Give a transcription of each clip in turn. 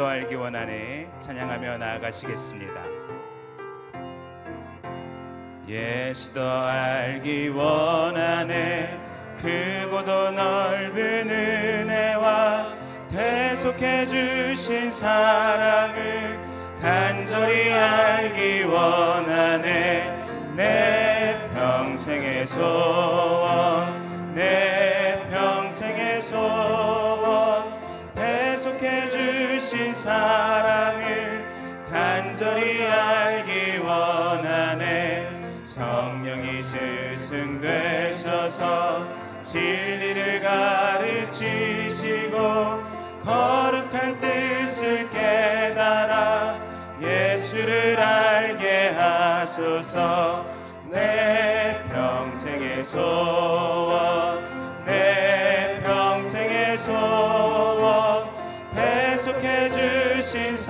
더 알기 원하네. 찬양하며 나아가시겠습니다. 예수 더 알기 원하네. 크고도 넓은 은혜와 대속해 주신 사랑을 간절히 알기 원하네. 내 평생의 소원 사랑을 간절히 알기 원하네. 성령이 스승 되셔서 진리를 가르치시고 거룩한 뜻을 깨달아 예수를 알게 하소서. 내 평생의 소원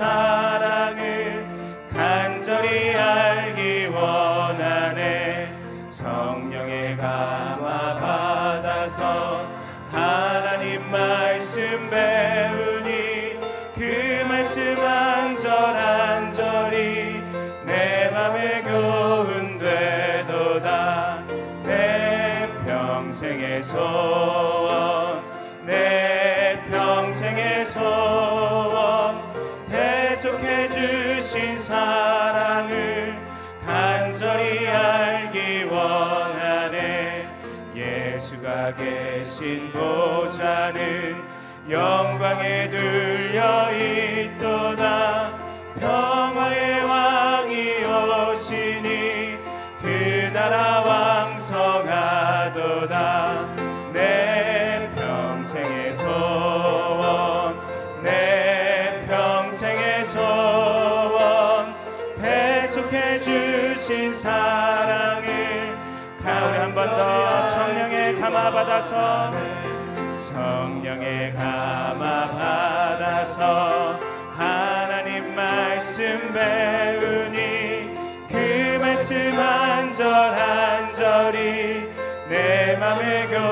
사랑을 간절히 알기 원하네 계신 보좌는 영광에 들 감화 받아서 성령의 감화 받아서 하나님 말씀 배우니 그 말씀 한절 한절이 내 맘에 교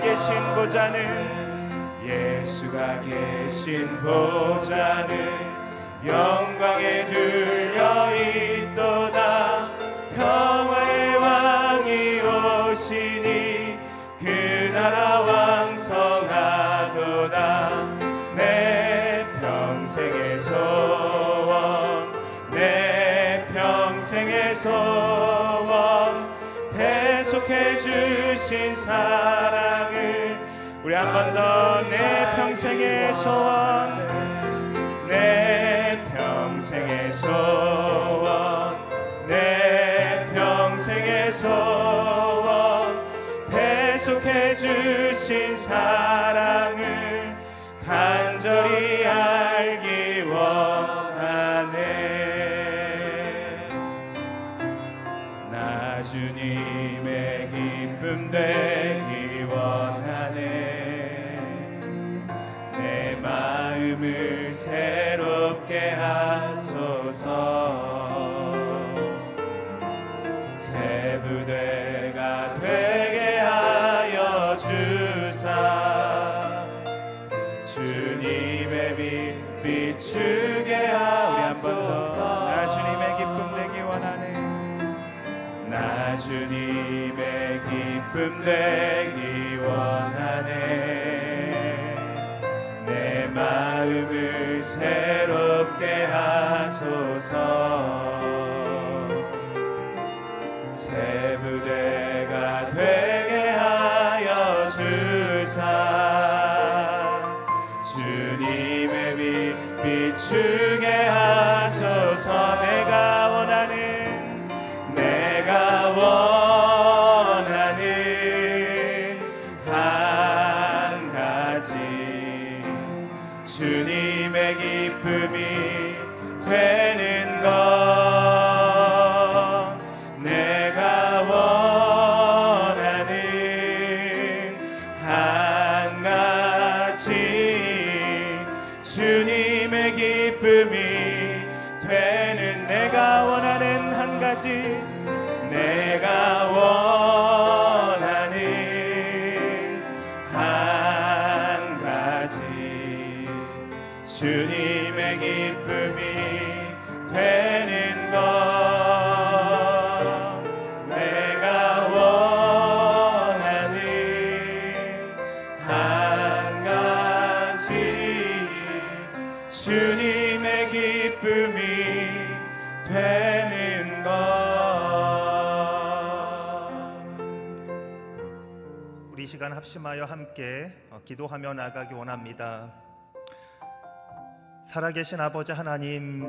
계신 보좌는 예수가 계신 보좌는 영광에 들려 있도다. 평화의 왕이 오시니 그 나라 왕성하도다. 내 평생의 소원 내 평생의 소원 대속해 주신 우리 한 번 더 내 평생의 소원 내 평생의 소원 내 평생의 소원 대속해 주신 사랑을 되 함께 어, 기도하며 나가기 원합니다. 살아계신 아버지 하나님,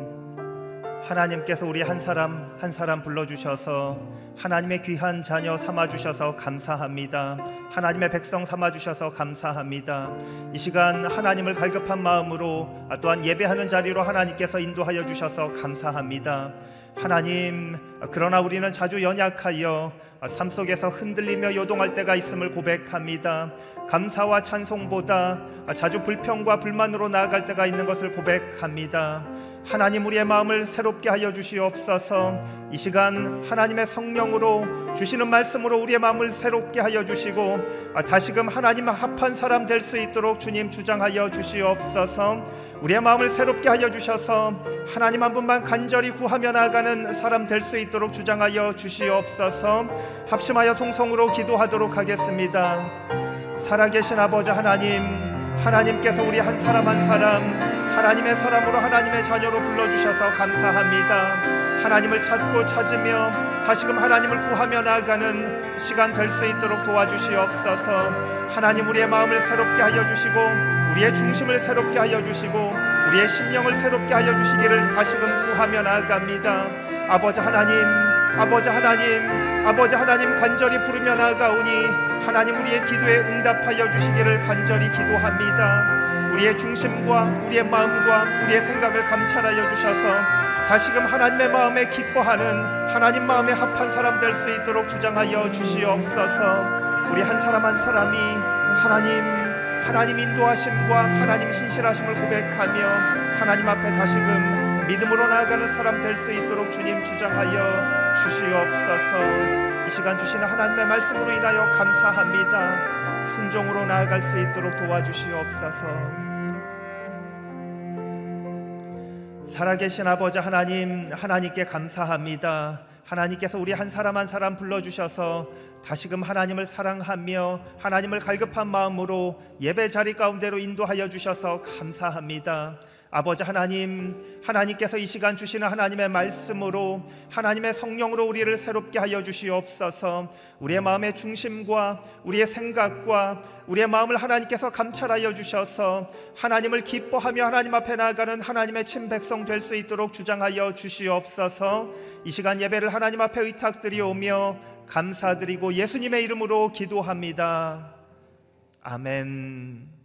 하나님께서 우리 한 사람 한 사람 불러주셔서 하나님의 귀한 자녀 삼아주셔서 감사합니다. 하나님의 백성 삼아주셔서 감사합니다. 이 시간 하나님을 갈급한 마음으로 아, 또한 예배하는 자리로 하나님께서 인도하여 주셔서 감사합니다. 하나님, 그러나 우리는 자주 연약하여 삶 속에서 흔들리며 요동할 때가 있음을 고백합니다. 감사와 찬송보다 자주 불평과 불만으로 나아갈 때가 있는 것을 고백합니다. 하나님 우리의 마음을 새롭게 하여 주시옵소서. 이 시간 하나님의 성령으로 주시는 말씀으로 우리의 마음을 새롭게 하여 주시고 다시금 하나님 합한 사람 될 수 있도록 주님 주장하여 주시옵소서. 우리의 마음을 새롭게 하여 주셔서 하나님 한 분만 간절히 구하며 나아가는 사람 될 수 있도록 주장하여 주시옵소서. 합심하여 통성으로 기도하도록 하겠습니다. 살아계신 아버지 하나님, 하나님께서 우리 한 사람 한 사람 하나님의 사람으로 하나님의 자녀로 불러주셔서 감사합니다. 하나님을 찾고 찾으며 다시금 하나님을 구하며 나아가는 시간 될 수 있도록 도와주시옵소서. 하나님 우리의 마음을 새롭게 하여 주시고 우리의 중심을 새롭게 하여 주시고 우리의 심령을 새롭게 하여 주시기를 다시금 구하며 나아갑니다. 아버지 하나님, 아버지 하나님, 아버지 하나님 간절히 부르며 나아가오니 하나님 우리의 기도에 응답하여 주시기를 간절히 기도합니다. 우리의 중심과 우리의 마음과 우리의 생각을 감찰하여 주셔서 다시금 하나님의 마음에 기뻐하는 하나님 마음에 합한 사람 될 수 있도록 주장하여 주시옵소서. 우리 한 사람 한 사람이 하나님 하나님 인도하심과 하나님 신실하심을 고백하며 하나님 앞에 다시금 믿음으로 나아가는 사람 될 수 있도록 주님 주장하여 주시옵소서. 이 시간 주시는 하나님의 말씀으로 인하여 감사합니다. 순종으로 나아갈 수 있도록 도와주시옵소서. 살아계신 아버지 하나님, 하나님께 감사합니다. 하나님께서 우리 한 사람 한 사람 불러주셔서 다시금 하나님을 사랑하며 하나님을 갈급한 마음으로 예배 자리 가운데로 인도하여 주셔서 감사합니다. 아버지 하나님, 하나님께서 이 시간 주시는 하나님의 말씀으로 하나님의 성령으로 우리를 새롭게 하여 주시옵소서. 우리의 마음의 중심과 우리의 생각과 우리의 마음을 하나님께서 감찰하여 주셔서 하나님을 기뻐하며 하나님 앞에 나아가는 하나님의 친백성 될 수 있도록 주장하여 주시옵소서. 이 시간 예배를 하나님 앞에 의탁드리오며 감사드리고 예수님의 이름으로 기도합니다. 아멘.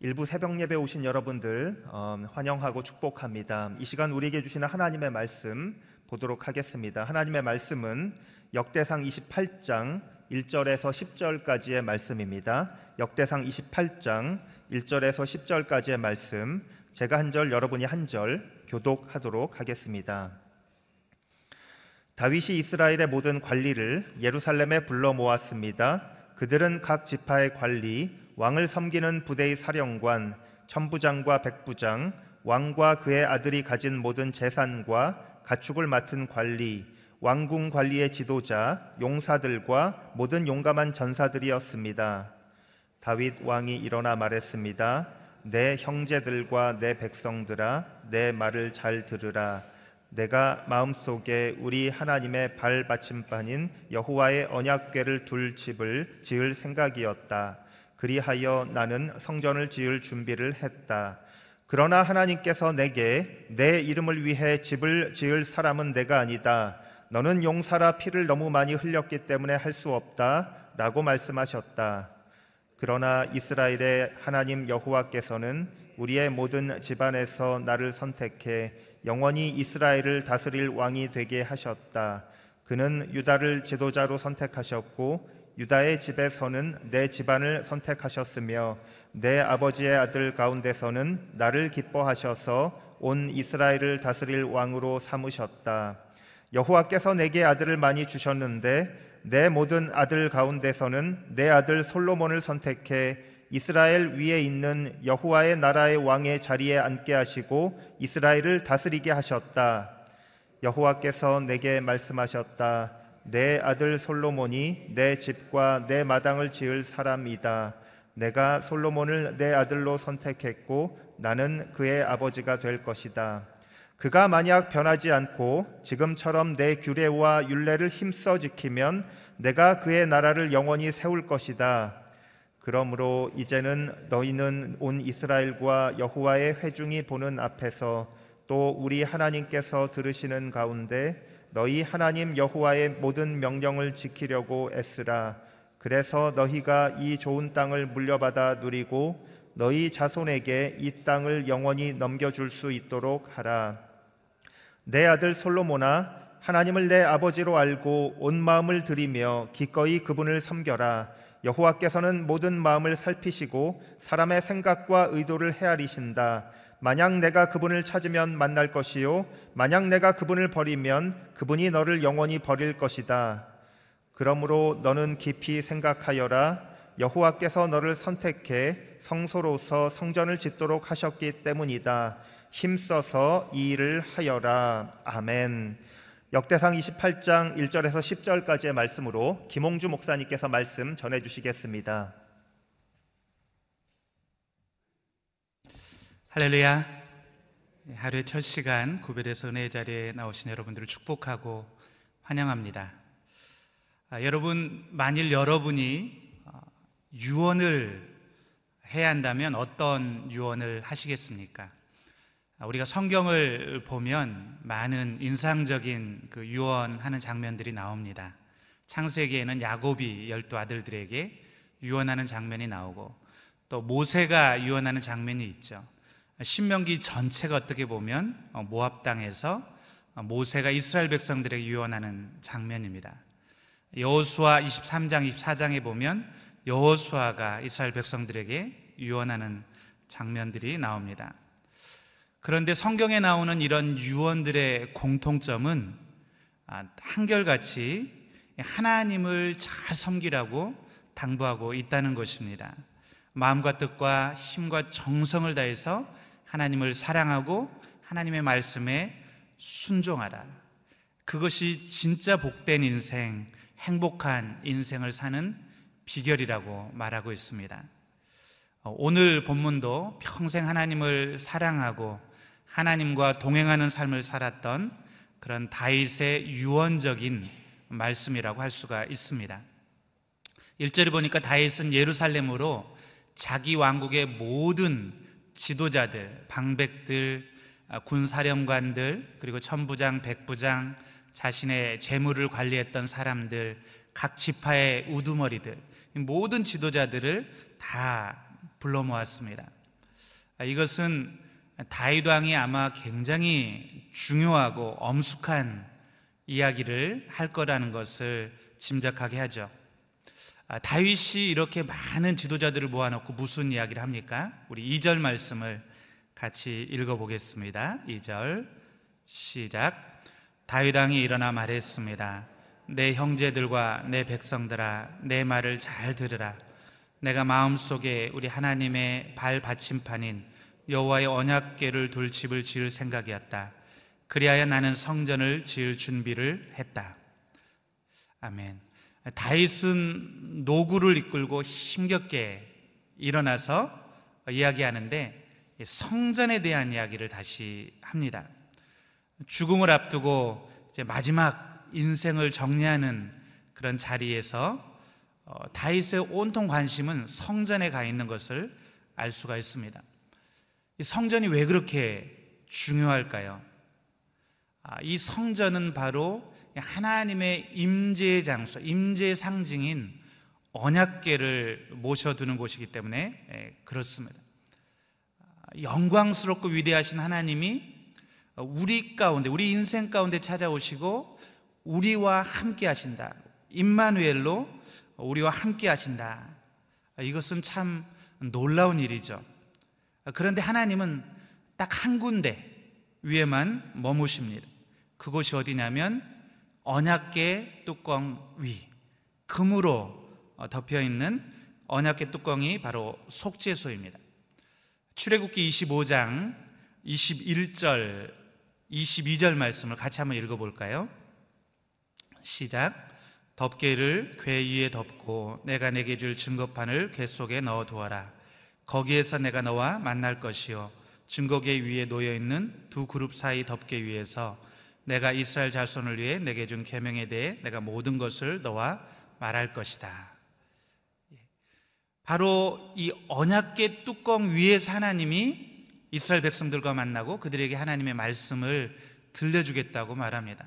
일부 새벽 예배 오신 여러분들 어, 환영하고 축복합니다. 이 시간 우리에게 주시는 하나님의 말씀 보도록 하겠습니다. 하나님의 말씀은 역대상 28장 1절에서 10절까지의 말씀입니다. 역대상 28장 1절에서 10절까지의 말씀 제가 한 절 여러분이 한 절 교독하도록 하겠습니다. 다윗이 이스라엘의 모든 관리를 예루살렘에 불러 모았습니다. 그들은 각 지파의 관리, 왕을 섬기는 부대의 사령관, 천부장과 백부장, 왕과 그의 아들이 가진 모든 재산과 가축을 맡은 관리, 왕궁 관리의 지도자, 용사들과 모든 용감한 전사들이었습니다. 다윗 왕이 일어나 말했습니다. 내 형제들과 내 백성들아, 내 말을 잘 들으라. 내가 마음속에 우리 하나님의 발받침반인 여호와의 언약궤를 둘 집을 지을 생각이었다. 그리하여 나는 성전을 지을 준비를 했다. 그러나 하나님께서 내게 내 이름을 위해 집을 지을 사람은 내가 아니다. 너는 용사라 피를 너무 많이 흘렸기 때문에 할 수 없다. 라고 말씀하셨다. 그러나 이스라엘의 하나님 여호와께서는 우리의 모든 집안에서 나를 선택해 영원히 이스라엘을 다스릴 왕이 되게 하셨다. 그는 유다를 지도자로 선택하셨고 유다의 집에서는 내 집안을 선택하셨으며 내 아버지의 아들 가운데서는 나를 기뻐하셔서 온 이스라엘을 다스릴 왕으로 삼으셨다. 여호와께서 내게 아들을 많이 주셨는데 내 모든 아들 가운데서는 내 아들 솔로몬을 선택해 이스라엘 위에 있는 여호와의 나라의 왕의 자리에 앉게 하시고 이스라엘을 다스리게 하셨다. 여호와께서 내게 말씀하셨다. 내 아들 솔로몬이 내 집과 내 마당을 지을 사람이다. 내가 솔로몬을 내 아들로 선택했고 나는 그의 아버지가 될 것이다. 그가 만약 변하지 않고 지금처럼 내 규례와 율례를 힘써 지키면 내가 그의 나라를 영원히 세울 것이다. 그러므로 이제는 너희는 온 이스라엘과 여호와의 회중이 보는 앞에서 또 우리 하나님께서 들으시는 가운데 너희 하나님 여호와의 모든 명령을 지키려고 애쓰라. 그래서 너희가 이 좋은 땅을 물려받아 누리고 너희 자손에게 이 땅을 영원히 넘겨줄 수 있도록 하라. 내 아들 솔로몬아, 하나님을 내 아버지로 알고 온 마음을 들이며 기꺼이 그분을 섬겨라. 여호와께서는 모든 마음을 살피시고 사람의 생각과 의도를 헤아리신다. 만약 내가 그분을 찾으면 만날 것이요 만약 내가 그분을 버리면 그분이 너를 영원히 버릴 것이다. 그러므로 너는 깊이 생각하여라 여호와께서 너를 선택해 성소로서 성전을 짓도록 하셨기 때문이다. 힘써서 이 일을 하여라. 아멘. 역대상 28장 1절에서 10절까지의 말씀으로 김홍주 목사님께서 말씀 전해 주시겠습니다. 할렐루야. 하루의 첫 시간 구별에서 은혜의 자리에 나오신 여러분들을 축복하고 환영합니다. 아, 여러분, 만일 여러분이 어, 유언을 해야 한다면 어떤 유언을 하시겠습니까? 아, 우리가 성경을 보면 많은 인상적인 그 유언하는 장면들이 나옵니다. 창세기에는 야곱이 열두 아들들에게 유언하는 장면이 나오고 또 모세가 유언하는 장면이 있죠. 신명기 전체가 어떻게 보면 어, 모압 땅에서 어, 모세가 이스라엘 백성들에게 유언하는 장면입니다. 여호수아 23장 24장에 보면 여호수아가 이스라엘 백성들에게 유언하는 장면들이 나옵니다. 그런데 성경에 나오는 이런 유언들의 공통점은 아, 한결같이 하나님을 잘 섬기라고 당부하고 있다는 것입니다. 마음과 뜻과 힘과 정성을 다해서 하나님을 사랑하고 하나님의 말씀에 순종하라. 그것이 진짜 복된 인생, 행복한 인생을 사는 비결이라고 말하고 있습니다. 어, 오늘 본문도 평생 하나님을 사랑하고 하나님과 동행하는 삶을 살았던 그런 다윗의 유언적인 말씀이라고 할 수가 있습니다. 1절을 보니까 다윗은 예루살렘으로 자기 왕국의 모든 지도자들, 방백들, 아, 군사령관들, 그리고 천부장, 백부장, 자신의 재물을 관리했던 사람들, 각 지파의 우두머리들, 모든 지도자들을 다 불러 모았습니다. 아, 이것은 다윗 왕이 아마 굉장히 중요하고 엄숙한 이야기를 할 거라는 것을 짐작하게 하죠. 아, 다윗이 이렇게 많은 지도자들을 모아놓고 무슨 이야기를 합니까? 우리 2절 말씀을 같이 읽어보겠습니다. 2절 시작. 다윗 왕이 일어나 말했습니다. 내 형제들과 내 백성들아, 내 말을 잘 들으라. 내가 마음속에 우리 하나님의 발 받침판인 여호와의 언약궤를 둘 집을 지을 생각이었다. 그리하여 나는 성전을 지을 준비를 했다. 아멘. 다윗은 노구를 이끌고 힘겹게 일어나서 이야기하는데 성전에 대한 이야기를 다시 합니다. 죽음을 앞두고 이제 마지막 인생을 정리하는 그런 자리에서 어, 다윗의 온통 관심은 성전에 가 있는 것을 알 수가 있습니다. 성전이 왜 그렇게 중요할까요? 아, 이 성전은 바로 하나님의 임재의 장소, 임재의 상징인 언약궤를 모셔두는 곳이기 때문에 예, 그렇습니다. 영광스럽고 위대하신 하나님이 우리 가운데, 우리 인생 가운데 찾아오시고 우리와 함께 하신다. 임마누엘로 우리와 함께 하신다. 이것은 참 놀라운 일이죠. 그런데 하나님은 딱 한 군데 위에만 머무십니다. 그곳이 어디냐면 언약계 뚜껑 위, 금으로 덮여 있는 언약계 뚜껑이 바로 속죄소입니다. 출애굽기 25장 21절 22절 말씀을 같이 한번 읽어 볼까요? 시작. 덮개를 궤 위에 덮고 내가 내게 줄 증거판을 궤 속에 넣어 두어라. 거기에서 내가 너와 만날 것이요 증거계 위에 놓여 있는 두 그룹 사이 덮개 위에서 내가 이스라엘 자손을 위해 내게 준 계명에 대해 내가 모든 것을 너와 말할 것이다. 예. 바로 이 언약계 뚜껑 위에서 하나님이 이스라엘 백성들과 만나고 그들에게 하나님의 말씀을 들려주겠다고 말합니다.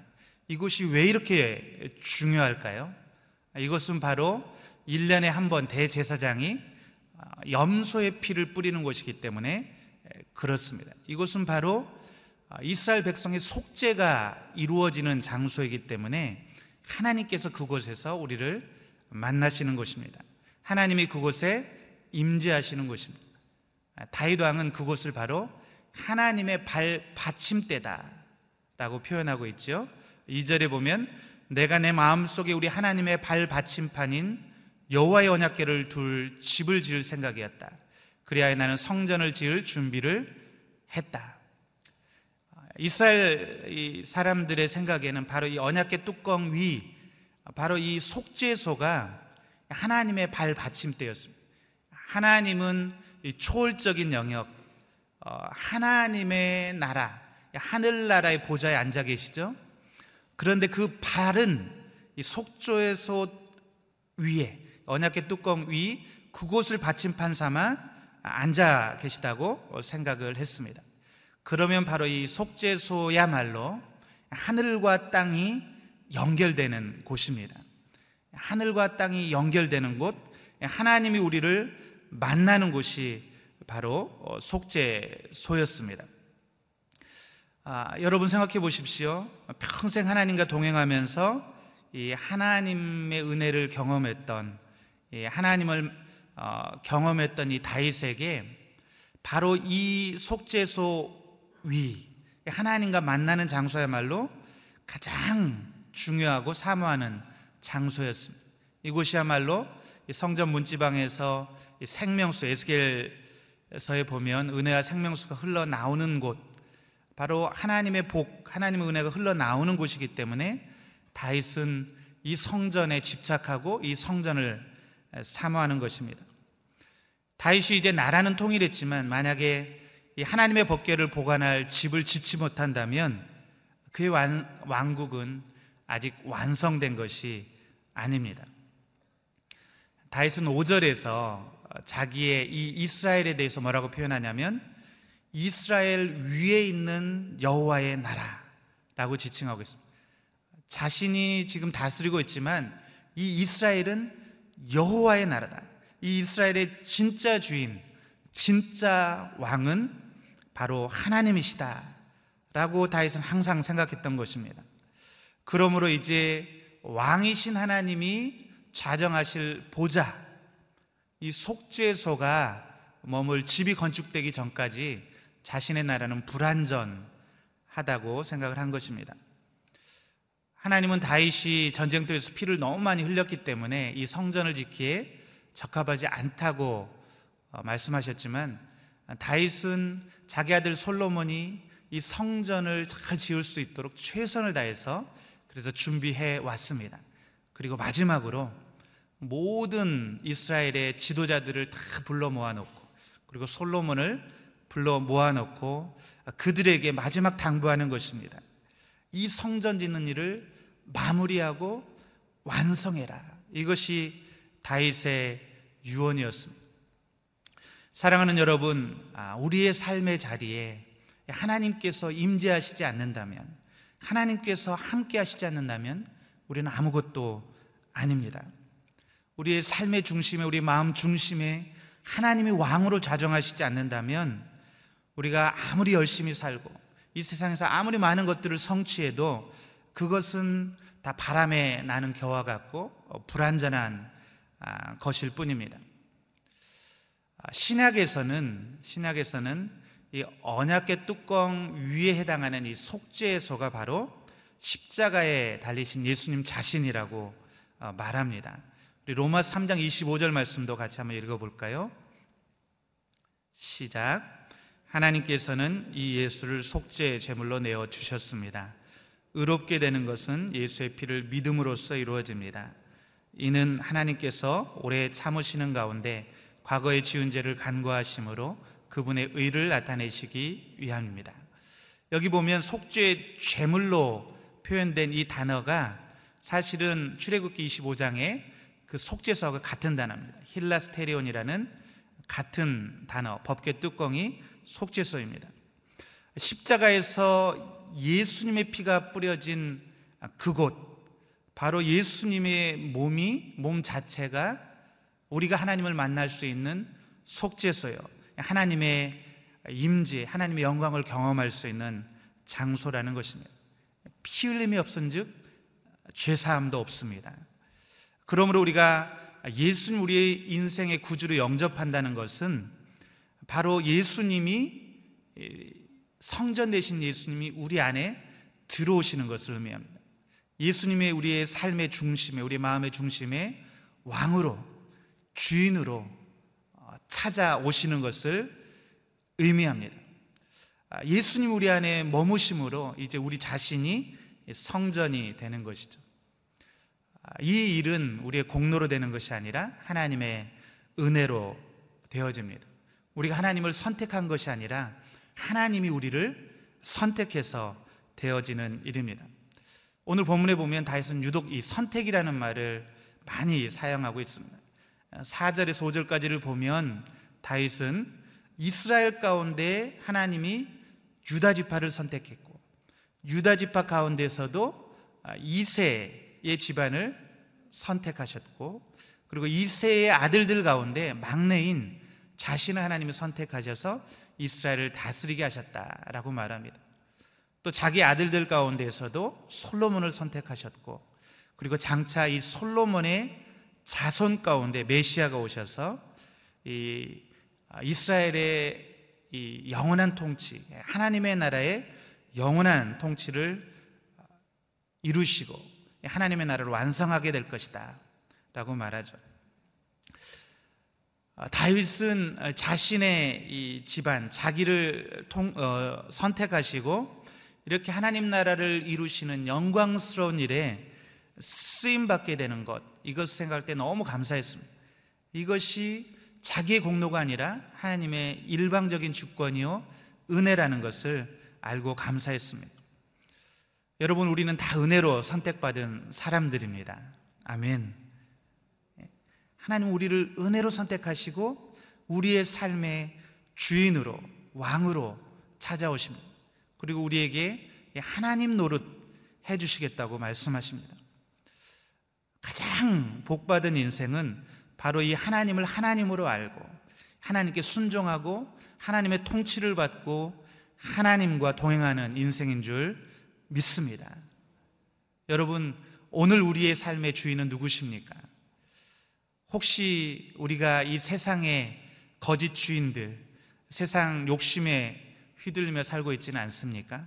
이곳이 왜 이렇게 중요할까요? 이것은 바로 1년에 한 번 대제사장이 염소의 피를 뿌리는 곳이기 때문에 그렇습니다. 이곳은 바로 이스라엘 백성의 속죄가 이루어지는 장소이기 때문에 하나님께서 그곳에서 우리를 만나시는 곳입니다. 하나님이 그곳에 임재하시는 곳입니다. 다윗 왕은 그곳을 바로 하나님의 발 받침대다라고 표현하고 있죠. 2절에 보면 내가 내 마음속에 우리 하나님의 발 받침판인 여호와의 언약궤를 둘 집을 지을 생각이었다. 그리하여 나는 성전을 지을 준비를 했다. 이스라엘 사람들의 생각에는 바로 이 언약궤 뚜껑 위, 바로 이 속죄소가 하나님의 발 받침대였습니다. 하나님은 초월적인 영역, 어, 하나님의 나라, 하늘나라의 보좌에 앉아 계시죠. 그런데 그 발은 이 속죄소 위에 언약궤 뚜껑 위 그곳을 받침판 삼아 앉아 계시다고 생각을 했습니다. 그러면 바로 이 속죄소야말로 하늘과 땅이 연결되는 곳입니다. 하늘과 땅이 연결되는 곳, 하나님이 우리를 만나는 곳이 바로 속죄소였습니다. 아, 여러분 생각해 보십시오. 평생 하나님과 동행하면서 이 하나님의 은혜를 경험했던 이 하나님을 어, 경험했던 이 다윗에게 바로 이 속죄소 위 하나님과 만나는 장소야말로 가장 중요하고 사모하는 장소였습니다. 이곳이야말로 성전 문지방에서 생명수 에스겔서에 보면 은혜와 생명수가 흘러나오는 곳 바로 하나님의 복, 하나님의 은혜가 흘러나오는 곳이기 때문에 다윗은 이 성전에 집착하고 이 성전을 사모하는 것입니다. 다윗이 이제 나라는 통일했지만 만약에 하나님의 법궤를 보관할 집을 짓지 못한다면 그의 왕국은 아직 완성된 것이 아닙니다. 다윗은 5절에서 자기의 이 이스라엘에 대해서 뭐라고 표현하냐면 이스라엘 위에 있는 여호와의 나라라고 지칭하고 있습니다. 자신이 지금 다스리고 있지만 이 이스라엘은 여호와의 나라다. 이 이스라엘의 진짜 주인, 진짜 왕은 바로 하나님이시다. 라고 다윗은 항상 생각했던 것입니다. 그러므로 이제 왕이신 하나님이 좌정하실 보좌, 이 속죄소가 머물 집이 건축되기 전까지 자신의 나라는 불완전하다고 생각을 한 것입니다. 하나님은 다윗이 전쟁터에서 피를 너무 많이 흘렸기 때문에 이 성전을 짓기에 적합하지 않다고 어, 말씀하셨지만 다윗은 자기 아들 솔로몬이 이 성전을 잘 지을 수 있도록 최선을 다해서 그래서 준비해 왔습니다. 그리고 마지막으로 모든 이스라엘의 지도자들을 다 불러 모아놓고 그리고 솔로몬을 불러 모아놓고 그들에게 마지막 당부하는 것입니다. 이 성전 짓는 일을 마무리하고 완성해라. 이것이 다윗의 유언이었습니다. 사랑하는 여러분, 아, 우리의 삶의 자리에 하나님께서 임재하시지 않는다면, 하나님께서 함께 하시지 않는다면, 우리는 아무것도 아닙니다. 우리의 삶의 중심에, 우리 마음 중심에 하나님이 왕으로 자정하시지 않는다면, 우리가 아무리 열심히 살고, 이 세상에서 아무리 많은 것들을 성취해도 그것은 다 바람에 나는 겨와 같고 어, 불완전한 아, 것일 뿐입니다. 아, 신약에서는 신약에서는 이 언약의 뚜껑 위에 해당하는 이 속죄소가 바로 십자가에 달리신 예수님 자신이라고 어, 말합니다. 우리 로마 3장 25절 말씀도 같이 한번 읽어 볼까요? 시작. 하나님께서는 이 예수를 속죄 제물로 내어 주셨습니다. 의롭게 되는 것은 예수의 피를 믿음으로써 이루어집니다. 이는 하나님께서 오래 참으시는 가운데 과거의 지은 죄를 간과하심으로 그분의 의를 나타내시기 위함입니다. 여기 보면 속죄 죄물로 표현된 이 단어가 사실은 출애굽기 25장에 그 속죄서가 같은 단어입니다. 힐라스테리온이라는 같은 단어, 법계 뚜껑이 속죄서입니다. 십자가에서 예수님의 피가 뿌려진 그곳, 바로 예수님의 몸이, 몸 자체가 우리가 하나님을 만날 수 있는 속죄소요. 하나님의 임재, 하나님의 영광을 경험할 수 있는 장소라는 것입니다. 피 흘림이 없은즉 죄 사함도 없습니다. 그러므로 우리가 예수님 우리의 인생의 구주로 영접한다는 것은 바로 예수님이 성전 되신 예수님이 우리 안에 들어오시는 것을 의미합니다. 예수님의 우리의 삶의 중심에 우리 마음의 중심에 왕으로 주인으로 어, 찾아오시는 것을 의미합니다. 아, 예수님 우리 안에 머무심으로 이제 우리 자신이 성전이 되는 것이죠. 아, 이 일은 우리의 공로로 되는 것이 아니라 하나님의 은혜로 되어집니다. 우리가 하나님을 선택한 것이 아니라 하나님이 우리를 선택해서 되어지는 일입니다. 오늘 본문에 보면 다윗은 유독 이 선택이라는 말을 많이 사용하고 있습니다. 4절에서 5절까지를 보면 다윗은 이스라엘 가운데 하나님이 유다 지파를 선택했고 유다 지파 가운데서도 이세의 집안을 선택하셨고 그리고 이세의 아들들 가운데 막내인 자신을 하나님이 선택하셔서 이스라엘을 다스리게 하셨다라고 말합니다. 또 자기 아들들 가운데서도 솔로몬을 선택하셨고 그리고 장차 이 솔로몬의 자손 가운데 메시아가 오셔서 이 이스라엘의 이 영원한 통치, 하나님의 나라의 영원한 통치를 이루시고 하나님의 나라를 완성하게 될 것이다. 라고 말하죠. 아, 다윗은 자신의 이 집안, 자기를 통, 어, 선택하시고 이렇게 하나님 나라를 이루시는 영광스러운 일에 쓰임 받게 되는 것, 이것을 생각할 때 너무 감사했습니다. 이것이 자기의 공로가 아니라 하나님의 일방적인 주권이요 은혜라는 것을 알고 감사했습니다. 여러분, 우리는 다 은혜로 선택받은 사람들입니다. 아멘. 하나님 우리를 은혜로 선택하시고 우리의 삶의 주인으로 왕으로 찾아오십니다. 그리고 우리에게 하나님 노릇 해 주시겠다고 말씀하십니다. 가장 복받은 인생은 바로 이 하나님을 하나님으로 알고 하나님께 순종하고 하나님의 통치를 받고 하나님과 동행하는 인생인 줄 믿습니다. 여러분, 오늘 우리의 삶의 주인은 누구십니까? 혹시 우리가 이 세상의 거짓 주인들, 세상 욕심에 휘둘리며 살고 있지는 않습니까?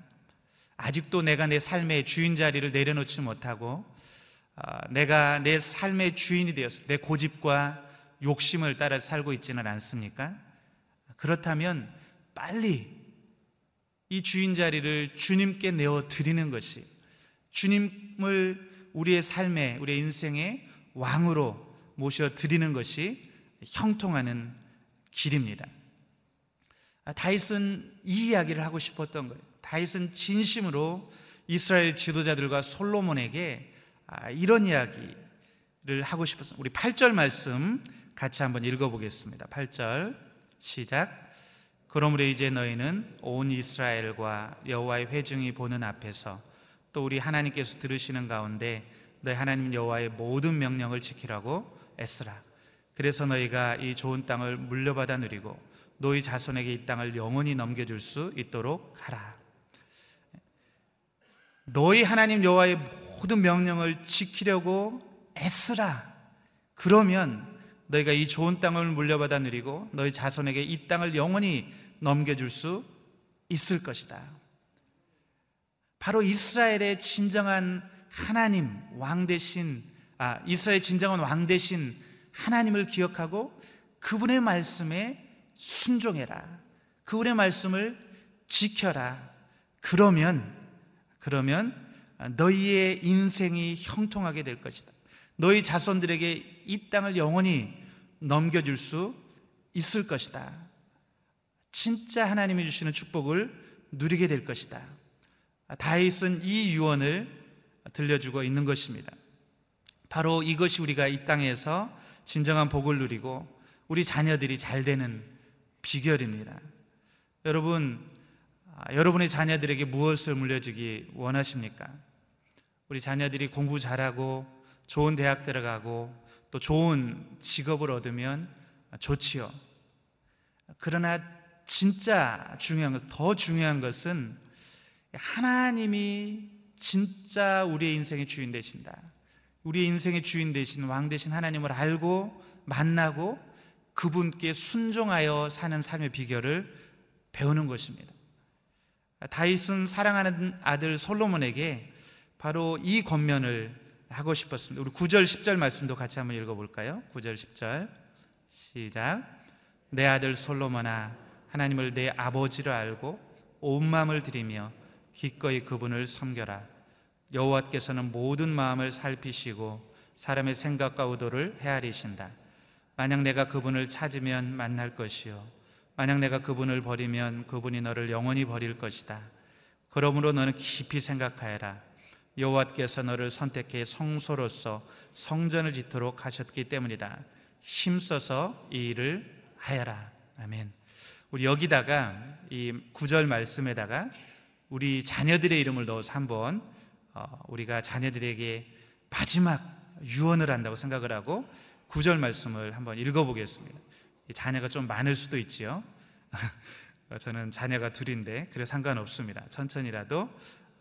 아직도 내가 내 삶의 주인 자리를 내려놓지 못하고 어, 내가 내 삶의 주인이 되었어 내 고집과 욕심을 따라 살고 있지는 않습니까? 그렇다면 빨리 이 주인 자리를 주님께 내어 드리는 것이 주님을 우리의 삶에 우리의 인생의 왕으로 모셔 드리는 것이 형통하는 길입니다. 아, 다윗은 이 이야기를 하고 싶었던 거예요. 다윗은 진심으로 이스라엘 지도자들과 솔로몬에게 아, 이런 이야기를 하고 싶었어요. 우리 8절 말씀 같이 한번 읽어보겠습니다. 8절 시작. 그러므로 이제 너희는 온 이스라엘과 여호와의 회중이 보는 앞에서 또 우리 하나님께서 들으시는 가운데 너희 하나님 여호와의 모든 명령을 지키라고 애쓰라. 그래서 너희가 이 좋은 땅을 물려받아 누리고 너희 자손에게 이 땅을 영원히 넘겨줄 수 있도록 하라. 너희 하나님 여호와의 모든 명령을 지키려고 애쓰라. 그러면 너희가 이 좋은 땅을 물려받아 누리고 너희 자손에게 이 땅을 영원히 넘겨줄 수 있을 것이다. 바로 이스라엘의 진정한 하나님 왕 대신 아 이스라엘 진정한 왕 대신 하나님을 기억하고 그분의 말씀에 순종해라. 그분의 말씀을 지켜라. 그러면 그러면 너희의 인생이 형통하게 될 것이다. 너희 자손들에게 이 땅을 영원히 넘겨줄 수 있을 것이다. 진짜 하나님이 주시는 축복을 누리게 될 것이다. 다윗은 이 유언을 들려주고 있는 것입니다. 바로 이것이 우리가 이 땅에서 진정한 복을 누리고 우리 자녀들이 잘 되는 비결입니다. 여러분, 아, 여러분의 자녀들에게 무엇을 물려주기 원하십니까? 우리 자녀들이 공부 잘하고 좋은 대학 들어가고 또 좋은 직업을 얻으면 좋지요. 그러나 진짜 중요한 것, 더 중요한 것은 하나님이 진짜 우리의 인생의 주인 되신다. 우리의 인생의 주인 되신 왕 되신 하나님을 알고 만나고 그분께 순종하여 사는 삶의 비결을 배우는 것입니다. 다윗은 사랑하는 아들 솔로몬에게 바로 이 권면을 하고 싶었습니다. 우리 9절 10절 말씀도 같이 한번 읽어 볼까요? 9절 10절. 시작. 내 아들 솔로몬아 하나님을 내 아버지로 알고 온 마음을 들이며 기꺼이 그분을 섬겨라. 여호와께서는 모든 마음을 살피시고 사람의 생각과 의도를 헤아리신다. 만약 내가 그분을 찾으면 만날 것이요. 만약 내가 그분을 버리면 그분이 너를 영원히 버릴 것이다. 그러므로 너는 깊이 생각하여라. 여호와께서 너를 선택해 성소로서 성전을 짓도록 하셨기 때문이다. 힘써서 이 일을 하여라. 아멘. 우리 여기다가 이 구절 말씀에다가 우리 자녀들의 이름을 넣어서 한번 어, 우리가 자녀들에게 마지막 유언을 한다고 생각을 하고 구절 말씀을 한번 읽어보겠습니다. 자녀가 좀 많을 수도 있지요. 저는 자녀가 둘인데 그래 상관없습니다. 천천히라도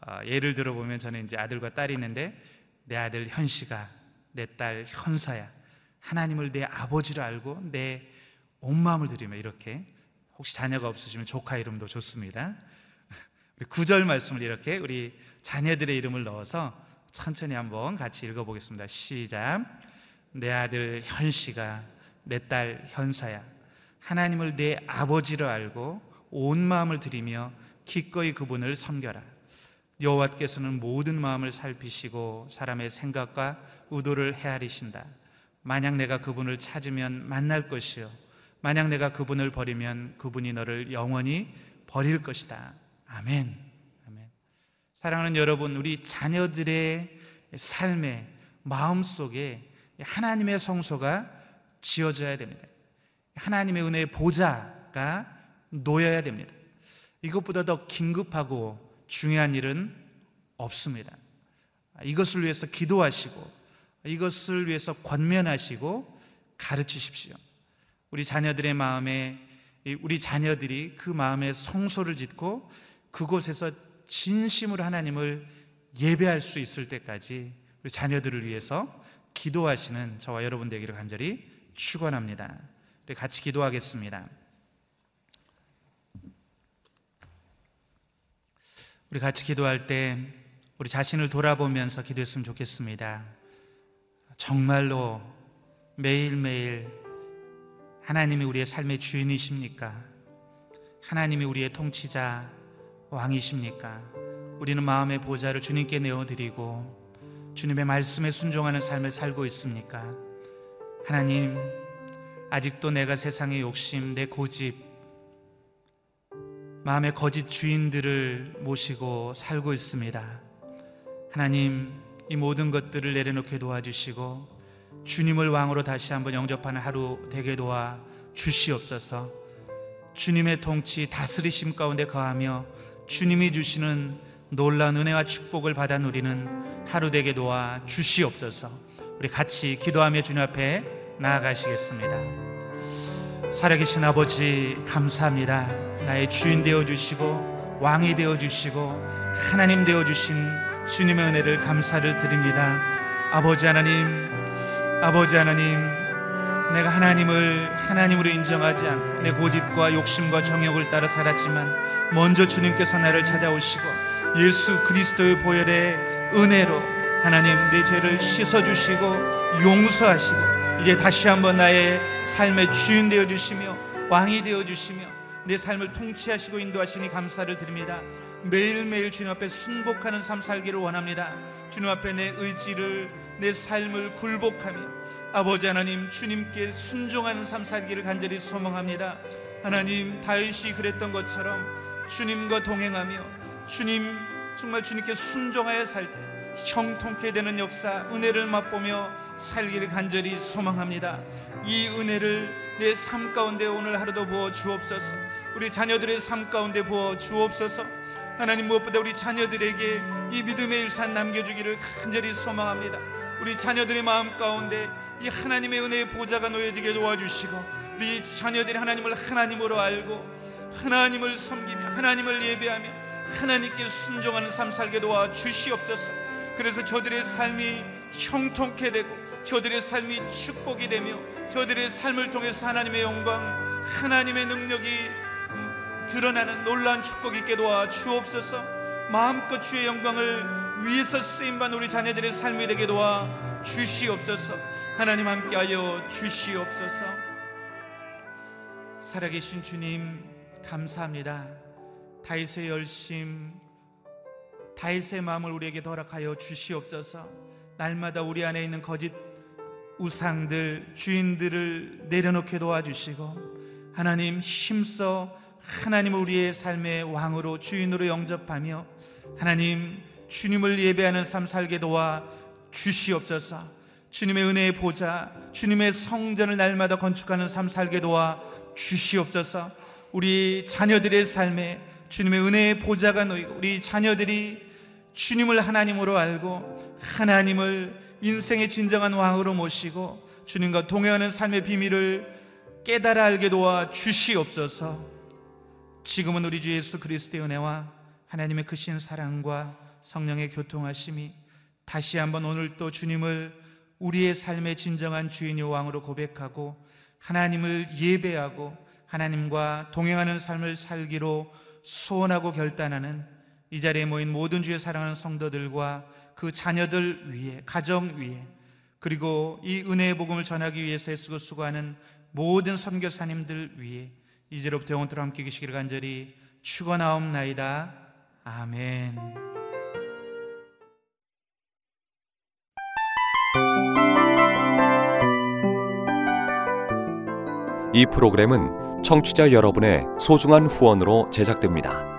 어, 예를 들어보면 저는 이제 아들과 딸이 있는데 내 아들 현씨가 내 딸 현사야 하나님을 내 아버지로 알고 내 온 마음을 들이며 이렇게 혹시 자녀가 없으시면 조카 이름도 좋습니다. 우리 구절 말씀을 이렇게 우리 자녀들의 이름을 넣어서 천천히 한번 같이 읽어보겠습니다. 시작. 내 아들 현씨가 내 딸 현사야 하나님을 내 아버지로 알고 온 마음을 들이며 기꺼이 그분을 섬겨라. 여호와께서는 모든 마음을 살피시고 사람의 생각과 의도를 헤아리신다. 만약 내가 그분을 찾으면 만날 것이요. 만약 내가 그분을 버리면 그분이 너를 영원히 버릴 것이다. 아멘. 아멘. 사랑하는 여러분, 우리 자녀들의 삶의 마음 속에 하나님의 성소가 지어져야 됩니다. 하나님의 은혜의 보좌가 놓여야 됩니다. 이것보다 더 긴급하고 중요한 일은 없습니다. 이것을 위해서 기도하시고 이것을 위해서 권면하시고 가르치십시오. 우리 자녀들의 마음에 우리 자녀들이 그 마음에 성소를 짓고 그곳에서 진심으로 하나님을 예배할 수 있을 때까지 우리 자녀들을 위해서 기도하시는 저와 여러분 되기를 간절히 축원합니다. 같이 기도하겠습니다. 우리 같이 기도할 때 우리 자신을 돌아보면서 기도했으면 좋겠습니다. 정말로 매일매일 하나님이 우리의 삶의 주인이십니까? 하나님이 우리의 통치자, 왕이십니까? 우리는 마음의 보좌를 주님께 내어드리고 주님의 말씀에 순종하는 삶을 살고 있습니까? 하나님, 아직도 내가 세상의 욕심, 내 고집, 마음의 거짓 주인들을 모시고 살고 있습니다. 하나님, 이 모든 것들을 내려놓게 도와주시고 주님을 왕으로 다시 한번 영접하는 하루 되게 도와 주시옵소서. 주님의 통치 다스리심 가운데 거하며 주님이 주시는 놀라운 은혜와 축복을 받아 누리는 하루 되게 도와 주시옵소서. 우리 같이 기도하며 주님 앞에 나아가시겠습니다. 살아계신 아버지 감사합니다. 나의 주인 되어 주시고 왕이 되어 주시고 하나님 되어 주신 주님의 은혜를 감사를 드립니다. 아버지 하나님 아버지 하나님, 내가 하나님을 하나님으로 인정하지 않고 내 고집과 욕심과 정욕을 따라 살았지만 먼저 주님께서 나를 찾아오시고 예수 그리스도의 보혈의 은혜로 하나님 내 죄를 씻어 주시고 용서하시고 이제 다시 한번 나의 삶의 주인 되어 주시며 왕이 되어 주시며 내 삶을 통치하시고 인도하시니 감사를 드립니다. 매일매일 주님 앞에 순복하는 삶 살기를 원합니다. 주님 앞에 내 의지를 내 삶을 굴복하며 아버지 하나님 주님께 순종하는 삶 살기를 간절히 소망합니다. 하나님 다윗이 그랬던 것처럼 주님과 동행하며 주님 정말 주님께 순종하여 살 때 형통케 되는 역사 은혜를 맛보며 살기를 간절히 소망합니다. 이 은혜를 내 삶 가운데 오늘 하루도 부어 주옵소서. 우리 자녀들의 삶 가운데 부어 주옵소서. 하나님 무엇보다 우리 자녀들에게 이 믿음의 유산 남겨주기를 간절히 소망합니다. 우리 자녀들의 마음 가운데 이 하나님의 은혜의 보좌가 놓여지게 도와주시고 우리 자녀들이 하나님을 하나님으로 알고 하나님을 섬기며 하나님을 예배하며 하나님께 순종하는 삶 살게 도와 주시옵소서. 그래서 저들의 삶이 형통케 되고 저들의 삶이 축복이 되며 저들의 삶을 통해서 하나님의 영광, 하나님의 능력이 드러나는 놀라운 축복 있게 도와 주옵소서. 마음껏 주의 영광을 위해서 쓰임받는 우리 자녀들의 삶이 되게 도와 주시옵소서. 하나님 함께하여 주시옵소서. 살아계신 주님 감사합니다. 다윗의 열심 다윗의 마음을 우리에게 허락하여 주시옵소서. 날마다 우리 안에 있는 거짓 우상들 주인들을 내려놓게 도와주시고 하나님 힘써 하나님을 우리의 삶의 왕으로 주인으로 영접하며 하나님 주님을 예배하는 삶 살게 도와 주시옵소서. 주님의 은혜의 보좌, 주님의 성전을 날마다 건축하는 삶 살게 도와 주시옵소서. 우리 자녀들의 삶에 주님의 은혜의 보좌가 놓이고 우리 자녀들이 주님을 하나님으로 알고 하나님을 인생의 진정한 왕으로 모시고 주님과 동행하는 삶의 비밀을 깨달아 알게 도와 주시옵소서. 지금은 우리 주 예수 그리스도의 은혜와 하나님의 크신 사랑과 성령의 교통하심이 다시 한번 오늘 또 주님을 우리의 삶의 진정한 주인이 왕으로 고백하고 하나님을 예배하고 하나님과 동행하는 삶을 살기로 소원하고 결단하는 이 자리에 모인 모든 주의 사랑하는 성도들과 그 자녀들 위해 가정 위해 그리고 이 은혜의 복음을 전하기 위해서 애쓰고 수고하는 모든 선교사님들 위해 이제로부터 영원토록 함께 계시기를 간절히 축원하옵나이다. 아멘. 이 프로그램은 청취자 여러분의 소중한 후원으로 제작됩니다.